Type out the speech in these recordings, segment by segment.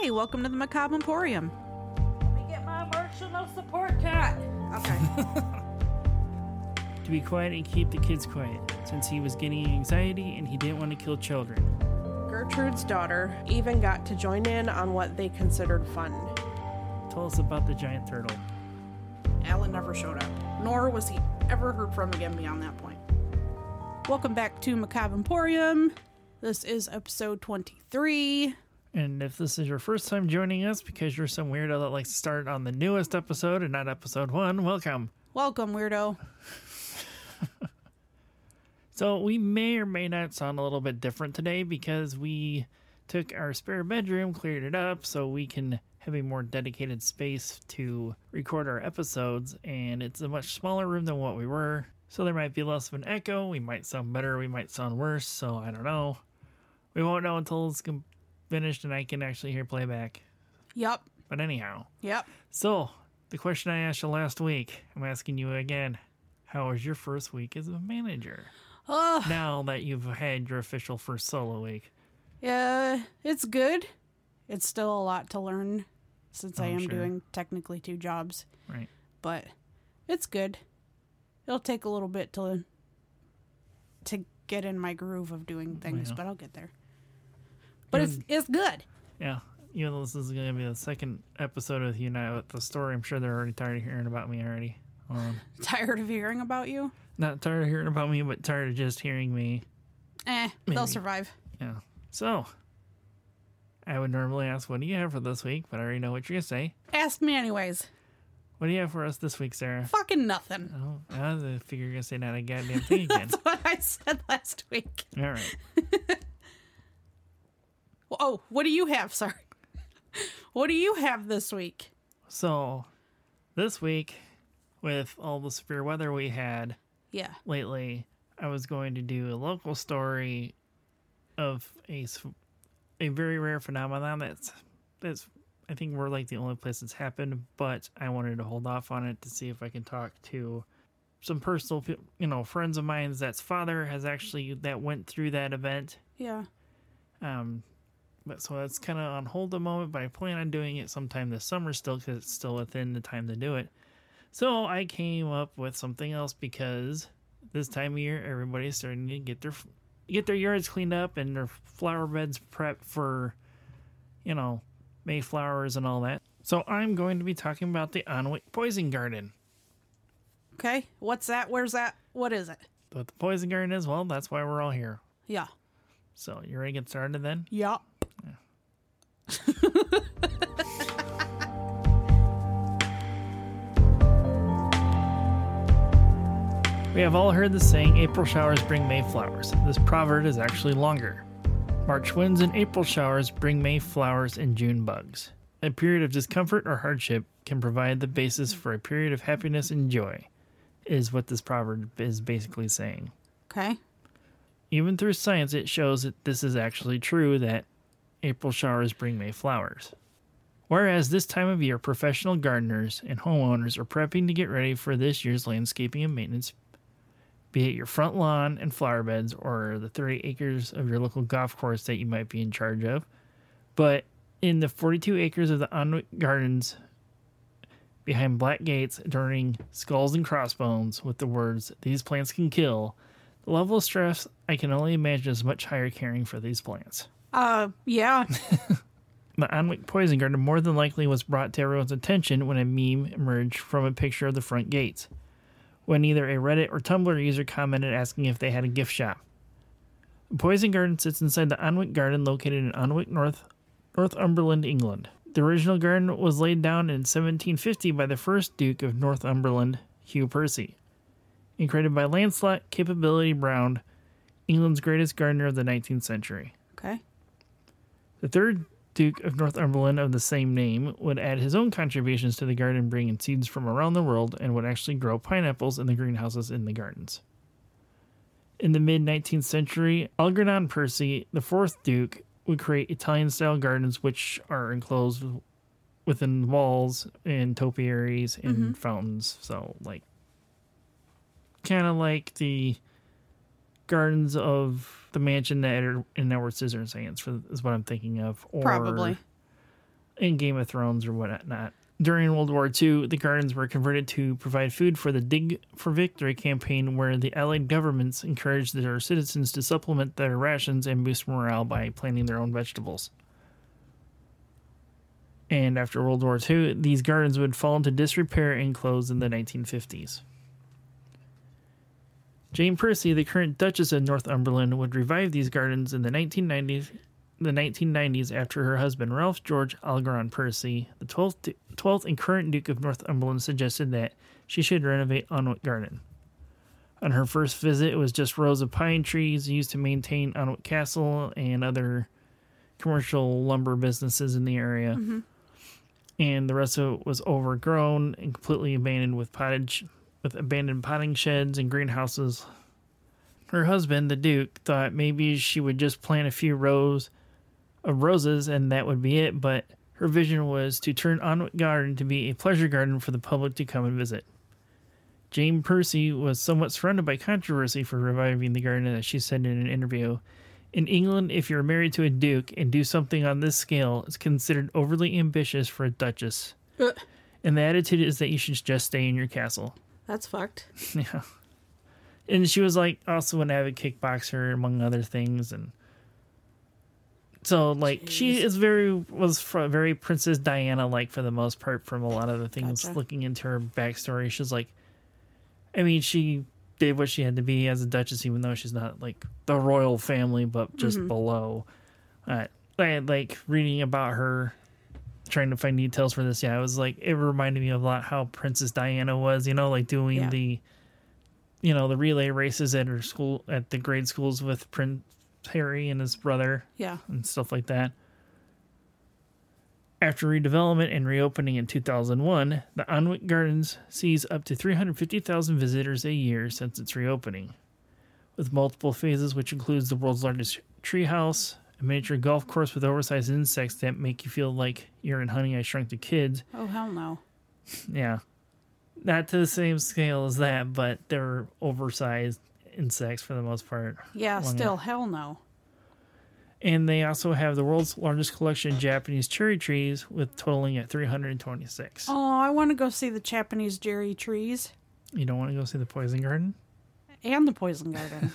Hi, welcome to the Macabre Emporium. Let me get my emotional support cat. Okay. to be quiet and keep the kids quiet, since he was getting anxiety and he didn't want to kill children. Gertrude's daughter even got to join in on what they considered fun. Tell us about the giant turtle. Alan never showed up, nor was he ever heard from again beyond that point. Welcome back to Macabre Emporium. This is episode 23. And if this is your first time joining us because you're some weirdo that likes to start on the newest episode and not episode one, welcome. Welcome, weirdo. So we may or may not sound a little bit different today because we took our spare bedroom, cleared it up so we can have a more dedicated space to record our episodes, and it's a much smaller room than what we were. So there might be less of an echo. We might sound better. We might sound worse. So I don't know. We won't know until it's com- finished and I can actually hear playback. Yep. But anyhow, Yep. so the question I asked you last week, I'm asking you again. How was your first week as a manager? Oh, now that you've had your official first solo week. yeah, it's good. It's still a lot to learn since I Oh, am sure. doing technically two jobs, Right. but it's good. It'll take a little bit to to get in my groove of doing things, Yeah. but I'll get there. But it's it's good. Yeah. Even though this is going to be the second episode with you now with the story, I'm sure they're already tired of hearing about me already. Um, Tired of hearing about you? not tired of hearing about me, but tired of just hearing me. Eh, they'll survive. Yeah. So, I would normally ask, what do you have for this week? But I already know what you're going to say. Ask me anyways. What do you have for us this week, Sarah? Fucking nothing. Oh, I figure you're going to say not a goddamn thing again. That's what I said last week. All right. Oh, what do you have? Sorry. What do you have this week? So, this week, with all the severe weather we had, Yeah. lately, I was going to do a local story of a a very rare phenomenon that's that's I think we're like the only place it's happened, but I wanted to hold off on it to see if I can talk to some personal, you know, friends of mine that's father has actually that went through that event. Yeah. Um, but so that's kind of on hold a moment, but I plan on doing it sometime this summer still because it's still within the time to do it. So I came up with something else because this time of year everybody's starting to get their get their yards cleaned up and their flower beds prepped for, you know, Mayflowers and all that. So I'm going to be talking about the Alnwick Poison Garden. Okay. What's that? Where's that? What is it? What the Poison Garden is, well, that's why we're all here. Yeah. So you ready to get started then? Yup. We have all heard the saying, April showers bring May flowers. This proverb is actually longer. March winds and April showers bring May flowers and June bugs. A period of discomfort or hardship can provide the basis for a period of happiness and joy, is what this proverb is basically saying. Okay. Even through science, it shows that this is actually true that April showers bring May flowers. Whereas this time of year, professional gardeners and homeowners are prepping to get ready for this year's landscaping and maintenance, be it your front lawn and flower beds or the 30 acres of your local golf course that you might be in charge of. But in the 42 acres of the Alnwick Gardens behind black gates adorning skulls and crossbones with the words, These plants can kill, the level of stress I can only imagine is much higher caring for these plants. Uh, yeah. The Alnwick Poison Garden more than likely was brought to everyone's attention when a meme emerged from a picture of the front gates, when either a Reddit or Tumblr user commented asking if they had a gift shop. The Poison Garden sits inside the Alnwick Garden located in Alnwick, North, Northumberland, England. The original garden was laid down in 1750 by the first Duke of Northumberland, Hugh Percy, and created by Lancelot Capability Brown, England's greatest gardener of the 19th century. Okay. The third Duke of Northumberland of the same name would add his own contributions to the garden, bringing seeds from around the world, and would actually grow pineapples in the greenhouses in the gardens. In the mid 19th century, Algernon Percy, the fourth Duke, would create Italian style gardens which are enclosed within walls and topiaries and mm-hmm. fountains. So, like, kind of like the gardens of the mansion that are in Edward Scissorhands for is what I'm thinking of. Or Probably. in Game of Thrones or whatnot. During World War II, the gardens were converted to provide food for the Dig for Victory campaign, where the Allied governments encouraged their citizens to supplement their rations and boost morale by planting their own vegetables. And after World War II, these gardens would fall into disrepair and close in the 1950s. Jane Percy, the current Duchess of Northumberland, would revive these gardens in the 1990s, the 1990s after her husband Ralph George Algernon Percy, the 12th, 12th and current Duke of Northumberland, suggested that she should renovate Alnwick Garden. On her first visit, it was just rows of pine trees used to maintain Alnwick Castle and other commercial lumber businesses in the area. Mm-hmm. And the rest of it was overgrown and completely abandoned with pottage with abandoned potting sheds and greenhouses. Her husband, the Duke, thought maybe she would just plant a few rows of roses and that would be it, but her vision was to turn Alnwick Garden to be a pleasure garden for the public to come and visit. Jane Percy was somewhat surrounded by controversy for reviving the garden, as she said in an interview. In England, if you're married to a duke and do something on this scale, it's considered overly ambitious for a duchess. Uh, And the attitude is that you should just stay in your castle. That's fucked. Yeah. And she was like also an avid kickboxer, among other things, and so like she is very was very Princess Diana like for the most part from a lot of the things Gotcha. looking into her backstory. She's like, I mean, she did what she had to be as a duchess, even though she's not like the royal family, but just below. Uh, I, like reading about her trying to find details for this yeah it was like it reminded me of a lot how princess diana was you know like doing Yeah. the you know the relay races at her school at the grade schools with prince harry and his brother Yeah. and stuff like that after redevelopment and reopening in 2001 the Alnwick Gardens sees up to 350,000 visitors a year since its reopening with multiple phases which includes the world's largest treehouse a miniature golf course with oversized insects that make you feel like you're in Honey I Shrunk the Kids Oh hell no. yeah. Not to the same scale as that, but they're oversized insects for the most part. Yeah, Long still hell no. And they also have the world's largest collection of Japanese cherry trees, with totaling at 326. Oh, I want to go see the Japanese cherry trees You don't want to go see the poison garden? and the poison garden.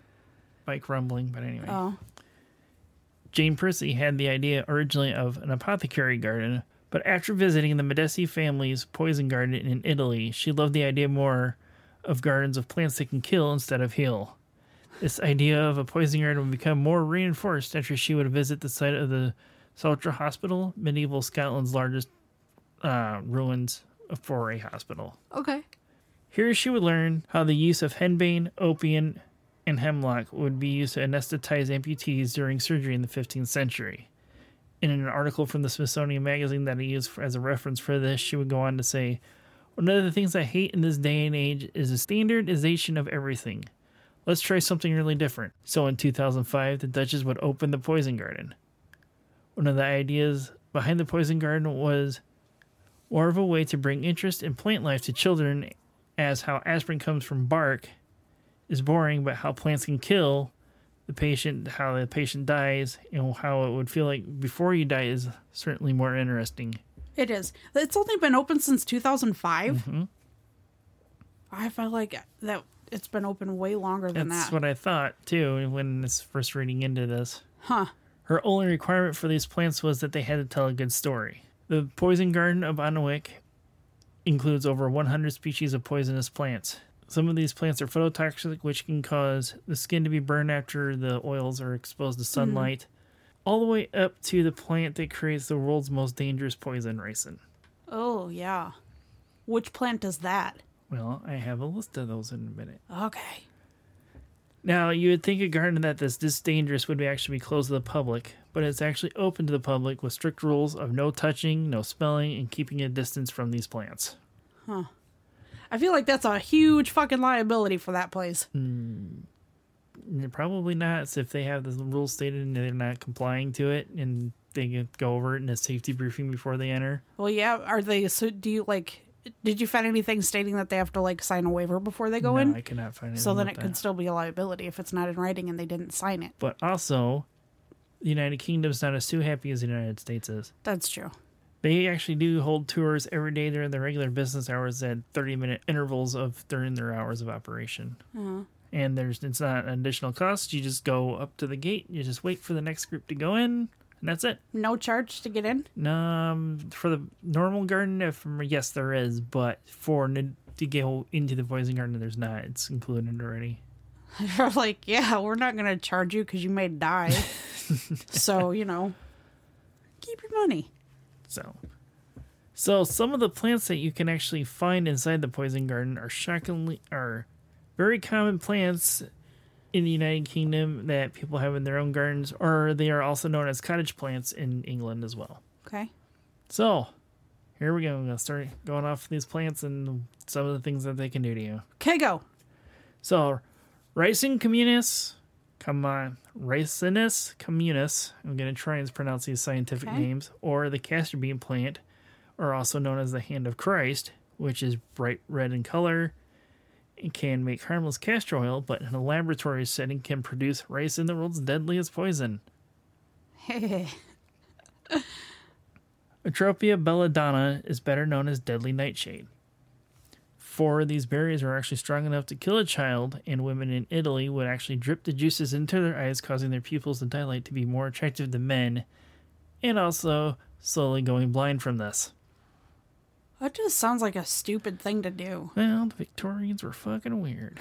Bike rumbling, but anyway. oh, Jane Percy had the idea originally of an apothecary garden, but after visiting the Medici family's poison garden in Italy, she loved the idea more of gardens of plants that can kill instead of heal. This idea of a poison garden would become more reinforced after she would visit the site of the Soutra Hospital, medieval Scotland's largest uh, ruins for a hospital. okay. Here she would learn how the use of henbane, opium, and hemlock would be used to anesthetize amputees during surgery in the 15th century. In an article from the Smithsonian Magazine that I used for, as a reference for this, she would go on to say, One of the things I hate in this day and age is the standardization of everything. Let's try something really different. So in 2005, the Duchess would open the Poison Garden. One of the ideas behind the Poison Garden was more of a way to bring interest in plant life to children as how aspirin comes from bark is boring, but how plants can kill the patient, how the patient dies, and how it would feel like before you die is certainly more interesting. It is. It's only been open since 2005. Mm-hmm. I feel like that it's been open way longer than That's that. That's what I thought too when I was first reading into this. huh. Her only requirement for these plants was that they had to tell a good story. The poison garden of Alnwick includes over 100 species of poisonous plants. Some of these plants are phototoxic, which can cause the skin to be burned after the oils are exposed to hmm. sunlight, all the way up to the plant that creates the world's most dangerous poison, ricin. Oh, yeah. Which plant is that? Well, I have a list of those in a minute. Okay. Now, you would think a garden that is this dangerous would be actually be closed to the public, but it's actually open to the public with strict rules of no touching, no smelling, and keeping a distance from these plants. I feel like that's a huge fucking liability for that place. Hmm. And Probably not so if they have the rules stated and they're not complying to it, and they go over it in a safety briefing before they enter. Well, yeah. Are they? So, do you like? Did you find anything stating that they have to like sign a waiver before they go no, in? I cannot find so then it could still be a liability if it's not in writing and they didn't sign it. But also, the United Kingdom's not as too happy as the United States is. That's true. They actually do hold tours every day during their regular business hours at 30 minute intervals of during their hours of operation. And there's it's not an additional cost. You just go up to the gate, you just wait for the next group to go in, and that's it. No charge to get in. Um, for the normal garden, if yes, there is, but for n- to go into the poison garden, there's not. It's included already. They're like, yeah, we're not going to charge you because you may die. so, you know, keep your money. So, so some of the plants that you can actually find inside the poison garden are shockingly are very common plants in the United Kingdom that people have in their own gardens, or they are also known as cottage plants in England as well. Okay. So, here we go. I'm gonna start going off these plants and some of the things that they can do to you. Okay, go. So, Ricin communis, come on, Ricinus communis. I'm going to try and pronounce these scientific Okay. names, or the castor bean plant, or also known as the hand of Christ, which is bright red in color. and can make harmless castor oil, but in a laboratory setting can produce ricin, the world's deadliest poison. Atropia belladonna is better known as deadly nightshade. Four of these berries are actually strong enough to kill a child, and women in Italy would actually drip the juices into their eyes, causing their pupils to dilate to be more attractive to men, and also slowly going blind from this. That just sounds like a stupid thing to do. Well, the Victorians were fucking weird.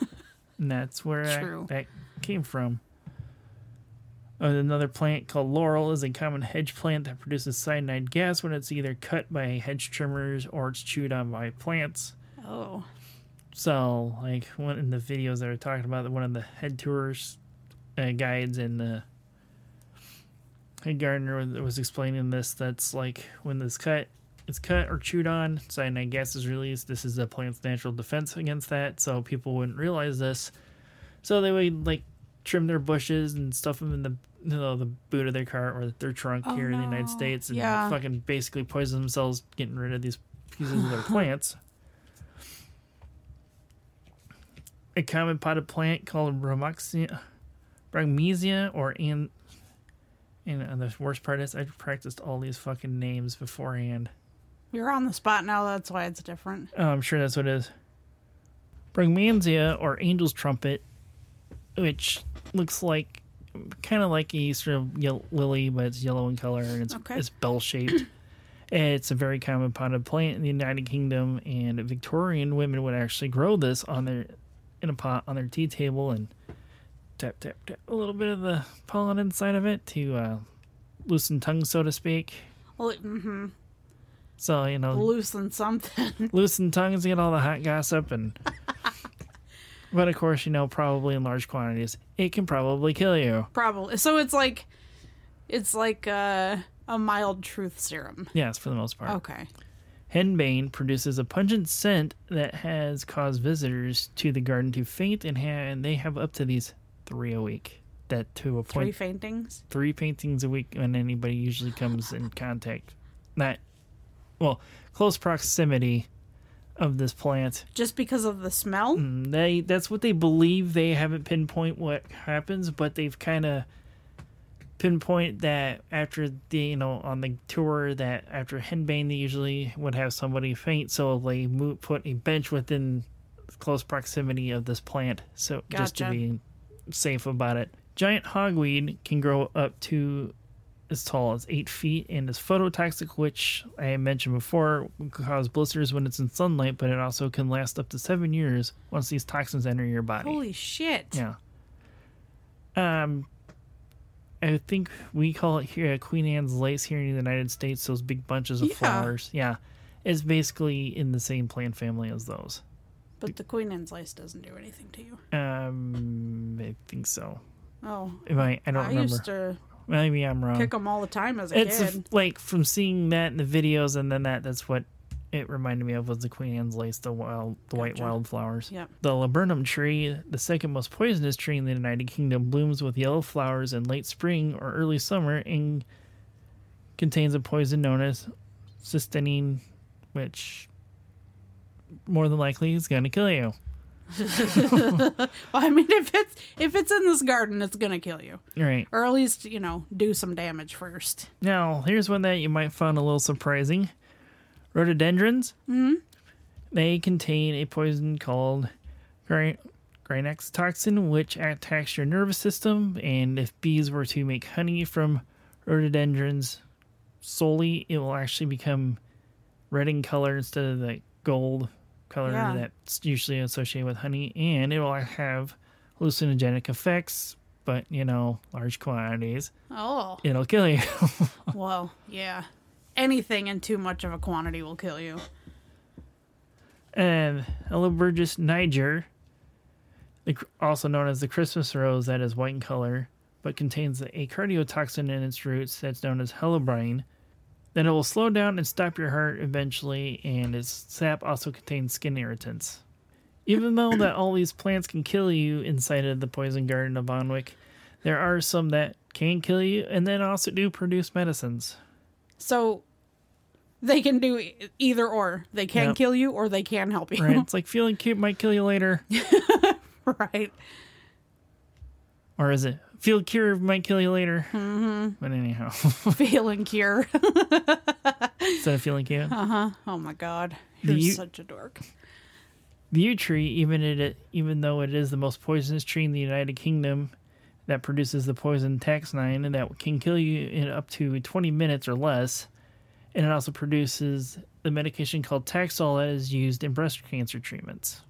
and that's where I- that came from. Another plant called laurel is a common hedge plant that produces cyanide gas when it's either cut by hedge trimmers or it's chewed on by plants. Oh. So, like one in the videos they were talking about, one of the head tours uh, guides and the head gardener was- explaining this. That's like when this cut is cut or chewed on, cyanide gas is released. This is the plant's natural defense against that. So people wouldn't realize this. So they would like trim their bushes and stuff them in the you know the boot of their car or their trunk Oh, here in the. United States and Yeah. fucking basically poison themselves getting rid of these pieces of their plants. A common potted plant called Bromoxia, Bromisia or an and uh, the worst part is I practiced all these fucking names beforehand. You're on the spot now. That's why it's different. Oh, I'm sure that's what it is. Brugmansia or angel's trumpet, which looks like kind of like a sort of yellow lily, but it's yellow in color and it's Okay. it's bell shaped. it's a very common potted plant in the United Kingdom, and Victorian women would actually grow this on their in a pot on their tea table and tap tap tap a little bit of the pollen inside of it to uh, loosen tongue, so to speak. Well, mm-hmm. So you know, Loosen something. loosen tongues, and get all the hot gossip, and. but of course, you know, probably in large quantities, it can probably kill you. Probably. So it's like, it's like uh, a mild truth serum. Yes, for the most part. Okay. Henbane produces a pungent scent that has caused visitors to the garden to faint, and, ha- and they have up to these three a week. That to a point. Three faintings. three paintings a week when anybody usually comes in contact. Not, well, close proximity of this plant. Just because of the smell? Mm, They that's what they believe. They haven't pinpoint what happens, but they've kind of pinpoint that after the you know on the tour that after henbane they usually would have somebody faint, so they put a bench within close proximity of this plant, so just to be safe about it. Giant hogweed can grow up to as tall as eight feet and is phototoxic, which I mentioned before cause blisters when it's in sunlight, but it also can last up to seven years once these toxins enter your body. Holy shit. Yeah. Um, I think we call it here Queen Anne's lace here in the United States. Those big bunches of Yeah. flowers. Yeah, it's basically in the same plant family as those. But the Queen Anne's lace doesn't do anything to you. Um, I think so. Oh. If I, I don't I remember. used to Maybe I'm wrong. kick them all the time as a it's kid. like from seeing that in the videos, and then that that's what it reminded me of was the Queen Anne's lace, the wild, the white wildflowers. Yep. The laburnum tree, the second most poisonous tree in the United Kingdom, blooms with yellow flowers in late spring or early summer and contains a poison known as cysteine, which more than likely is going to kill you. Well, I mean, if it's if it's in this garden, it's gonna kill you, Right. or at least you know do some damage first. Now, here's one that you might find a little surprising. Rhododendrons. Mm-hmm. They contain a poison called gry- Grynex toxin, which attacks your nervous system. And if bees were to make honey from rhododendrons solely, it will actually become red in color instead of the gold color Yeah. that's usually associated with honey. And it will have hallucinogenic effects, but you know, large quantities. Oh, It'll kill you. well, yeah. Anything in too much of a quantity will kill you. and Helleborus niger, also known as the Christmas rose, that is white in color, but contains a cardiotoxin in its roots that's known as hellebrine. Then it will slow down and stop your heart eventually, and its sap also contains skin irritants. Even though that all these plants can kill you inside of the poison garden of Bonwick, there are some that can kill you and then also do produce medicines. So they can do either or. They can Yep. kill you or they can help you. Right? it's like feeling cute might kill you later. right. Or is it feel cure might kill you later? Mm-hmm. But anyhow, Feeling cure. instead of feeling cute, Uh huh. oh my god. You're you- such a dork. the yew tree, even it, even though it is the most poisonous tree in the United Kingdom, that produces the poison taxine and that can kill you in up to 20 minutes or less, and it also produces the medication called Taxol that is used in breast cancer treatments.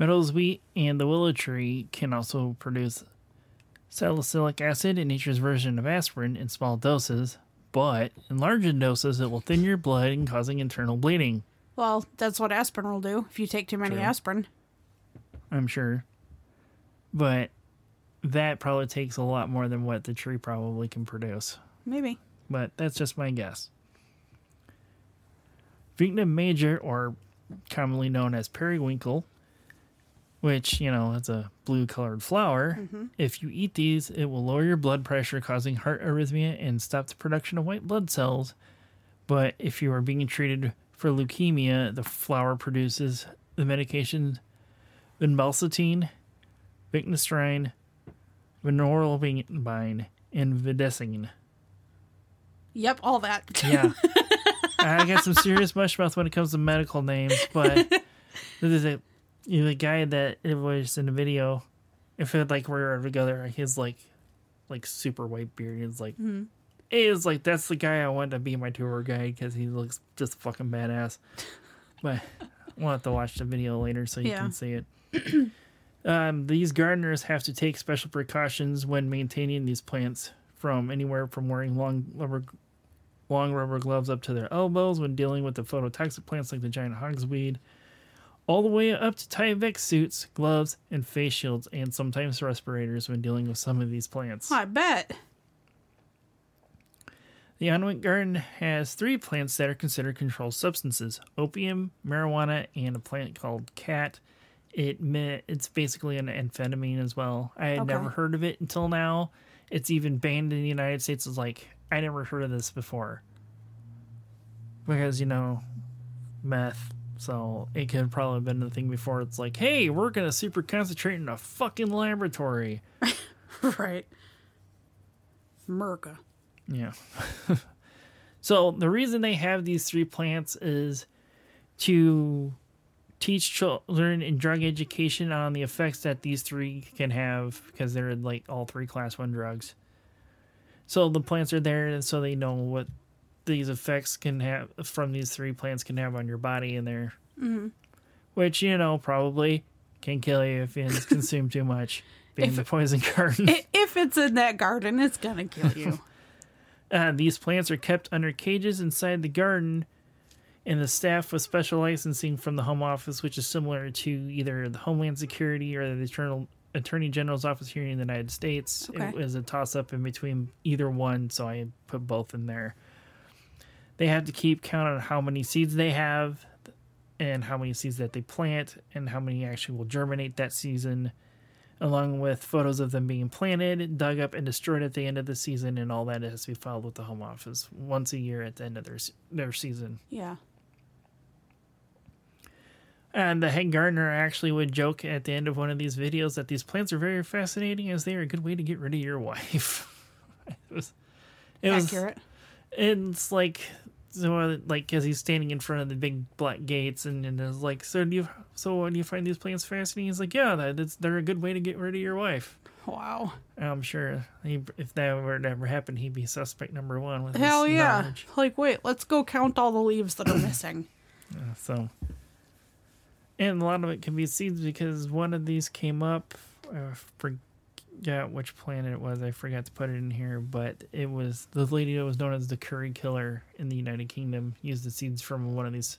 Meadowsweet and the willow tree can also produce salicylic acid, in nature's version of aspirin, in small doses, but in larger doses it will thin your blood and causing internal bleeding. Well, that's what aspirin will do if you take too many True. aspirin. I'm sure. But that probably takes a lot more than what the tree probably can produce. Maybe. But that's just my guess. Vinca major, or commonly known as periwinkle, which, you know, is a blue colored flower, mm-hmm. if you eat these, it will lower your blood pressure, causing heart arrhythmia and stop the production of white blood cells. But if you are being treated for leukemia, the flower produces the medication vinbalcetine, vignestrine, vinorelbine, and videsine. Yep, all that. Yeah. I got some serious mushmouth when it comes to medical names, but there's a you know, the guy that it was in the video. If it like we're were together, he's like like super white beard. He's like, it's like that's the guy I want to be my tour guide because he looks just fucking badass. But we'll have to watch the video later so you Yeah. can see it. um, these gardeners have to take special precautions when maintaining these plants, from anywhere from wearing long rubber long rubber gloves up to their elbows when dealing with the phototoxic plants like the giant hogsweed, all the way up to Tyvek suits, gloves, and face shields, and sometimes respirators when dealing with some of these plants. I bet. The Alnwick Garden has three plants that are considered controlled substances opium, marijuana, and a plant called khat. It It's basically an amphetamine as well. I had Okay. never heard of it until now. It's even banned in the United States. It's like, I never heard of this before. Because, you know, meth. So it could probably have been the thing before. It's like, hey, we're going to super concentrate in a fucking laboratory. right. Merca. Yeah. so the reason they have these three plants is to teach children in drug education on the effects that these three can have because they're like all three class one drugs. So the plants are there and so they know what these effects can have from these three plants can have on your body and there. Mm-hmm. Which, you know, probably can kill you if you consume too much. Being If- the poison garden. If it's in that garden, it's gonna kill you. Uh, these plants are kept under cages inside the garden, and the staff with special licensing from the Home Office, which is similar to either the Homeland Security or the Eternal Attorney General's office here in the United States. Okay. It was a toss up in between either one, so I put both in there. They have to keep count on how many seeds they have, and how many seeds that they plant, and how many actually will germinate that season along with photos of them being planted, dug up, and destroyed at the end of the season, and all that has to be filed with the Home Office once a year at the end of their their season. yeah. And the head gardener actually would joke at the end of one of these videos that these plants are very fascinating as they are a good way to get rid of your wife. it was, it was, Accurate. it's like so uh, like because he's standing in front of the big black gates and and it's like so do you so uh, do you find these plants fascinating he's like yeah that, that's they're a good way to get rid of your wife Wow. i'm sure he, if that were to ever happen he'd be suspect number one with Hell yeah. knowledge. Like, wait, let's go count all the leaves that are missing. so and a lot of it can be seeds because one of these came up i forget which planet it was i forgot to put it in here but it was the lady that was known as the curry killer in the united kingdom used the seeds from one of these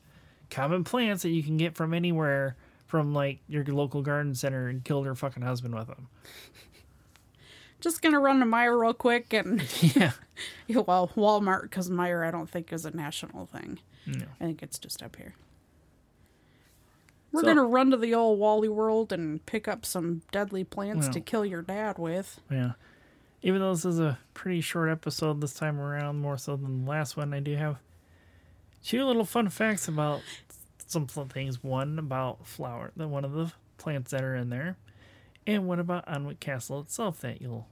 common plants that you can get from anywhere from like your local garden center and killed her fucking husband with them Just gonna run to Meijer real quick and, yeah yeah, well, Walmart, because Meijer I don't think is a national thing. no. I think it's just up here. We're So- gonna run to the old Wally World and pick up some deadly plants Well. to kill your dad with. Yeah. Even though this is a pretty short episode this time around, more so than the last one, I do have two little fun facts about some things. One about flower, the one of the plants that are in there, and one about Alnwick Castle itself that you'll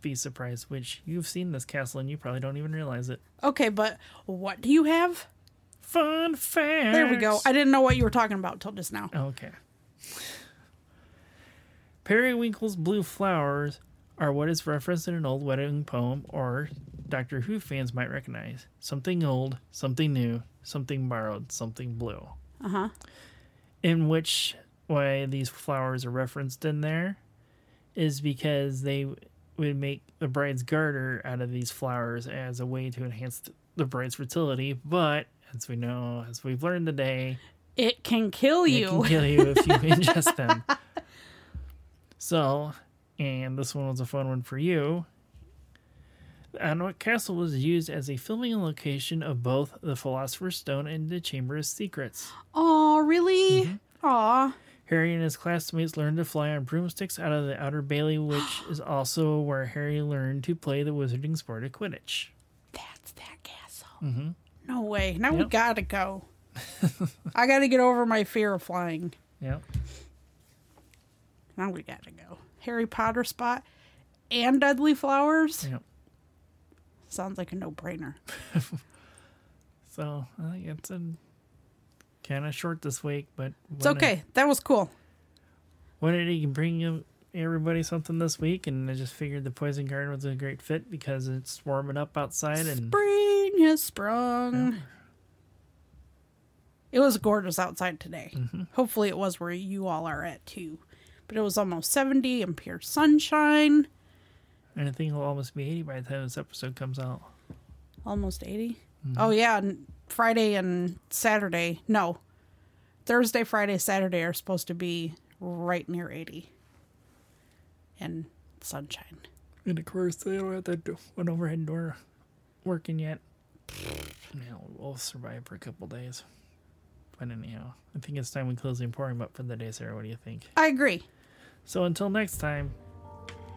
be surprised. Which you've seen this castle and you probably don't even realize it. Okay, but what do you have? Fun facts. There we go. I didn't know what you were talking about till just now. Okay. Periwinkle's blue flowers are what is referenced in an old wedding poem, or Doctor Who fans might recognize. Something old, something new, something borrowed, something blue. Uh huh. In which way these flowers are referenced in there is because they would make the bride's garter out of these flowers as a way to enhance the bride's fertility. But as we know, as we've learned today, It can kill you. it can kill you if you ingest them. So, and this one was a fun one for you. Alnwick Castle was used as a filming location of both The Philosopher's Stone and The Chamber of Secrets. Oh, really? Mm-hmm. Aw. Harry and his classmates learned to fly on broomsticks out of the Outer Bailey, which is also where Harry learned to play the wizarding sport of Quidditch. That's that castle. No way. Now we Yep. gotta go. I gotta get over my fear of flying. Yep. Now we gotta go. Harry Potter spot and Deadly Flowers? Yep. Sounds like a no brainer. So I think it's kind of short this week, but It's okay. That was cool. wanted to bring you everybody something this week, and I just figured the poison garden was a great fit because it's warming up outside, and Spring has sprung. It was gorgeous outside today. Mm-hmm. Hopefully, it was where you all are at too. But it was almost 70 and pure sunshine. and I think it'll almost be eighty by the time this episode comes out. Almost 80. Mm-hmm. Oh, yeah. And Friday and Saturday. No. Thursday, Friday, Saturday are supposed to be right near 80. And sunshine. And of course, they don't have that one overhead door working yet. We'll survive for a couple days. But anyhow, I think it's time we close the Emporium up for the day, Sarah. What do you think? I agree. So until next time,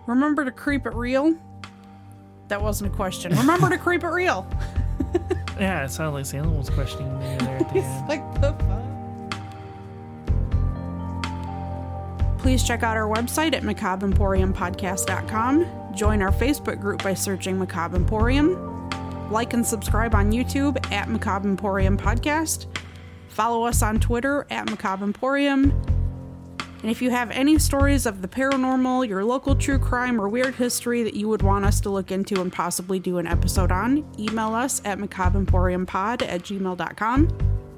Remember to creep it real? That wasn't a question. Remember to creep it real. yeah, it sounded like Salem was questioning me there at the end. like the Please check out our website at macabreemporiumpodcast.com. Join our Facebook group by searching Macabre Emporium. Like and subscribe on YouTube at Macabre Emporium Podcast. Follow us on Twitter at Macabre Emporium. And if you have any stories of the paranormal, your local true crime, or weird history that you would want us to look into and possibly do an episode on, email us at macabreemporiumpod at gmail.com.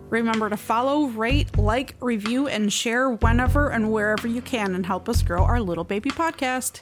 Remember to follow, rate, like, review, and share whenever and wherever you can and help us grow our little baby podcast.